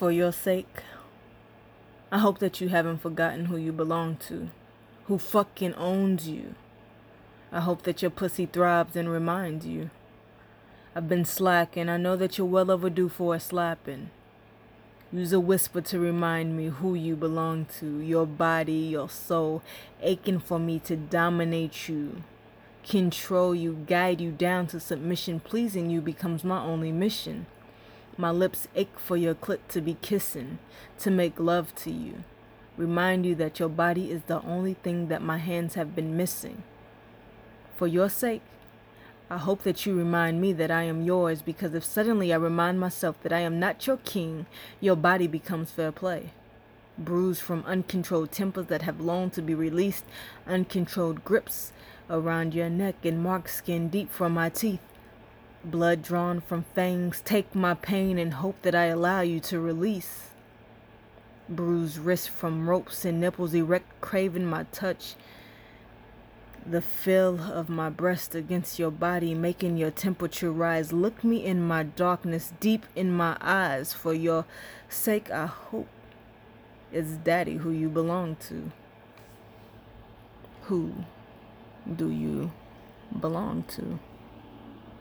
For your sake, I hope that you haven't forgotten who you belong to, who fucking owns you. I hope that your pussy throbs and reminds you. I've been slacking. I know that you're well overdue for a slapping. Use a whisper to remind me who you belong to, your body, your soul, aching for me to dominate you, control you, guide you down to submission. Pleasing you becomes my only mission. My lips ache for your clit to be kissing, to make love to you. Remind you that your body is the only thing that my hands have been missing. For your sake, I hope that you remind me that I am yours because if suddenly I remind myself that I am not your king, your body becomes fair play. Bruised from uncontrolled tempers that have longed to be released, uncontrolled grips around your neck and marked skin deep from my teeth. Blood drawn from fangs, take my pain and hope that I allow you to release. Bruised wrists from ropes and nipples erect, craving my touch the feel of my breast against your body, making your temperature rise. Look me in my darkness, deep in my eyes. For your sake, I hope it's daddy who you belong to. Who do you belong to?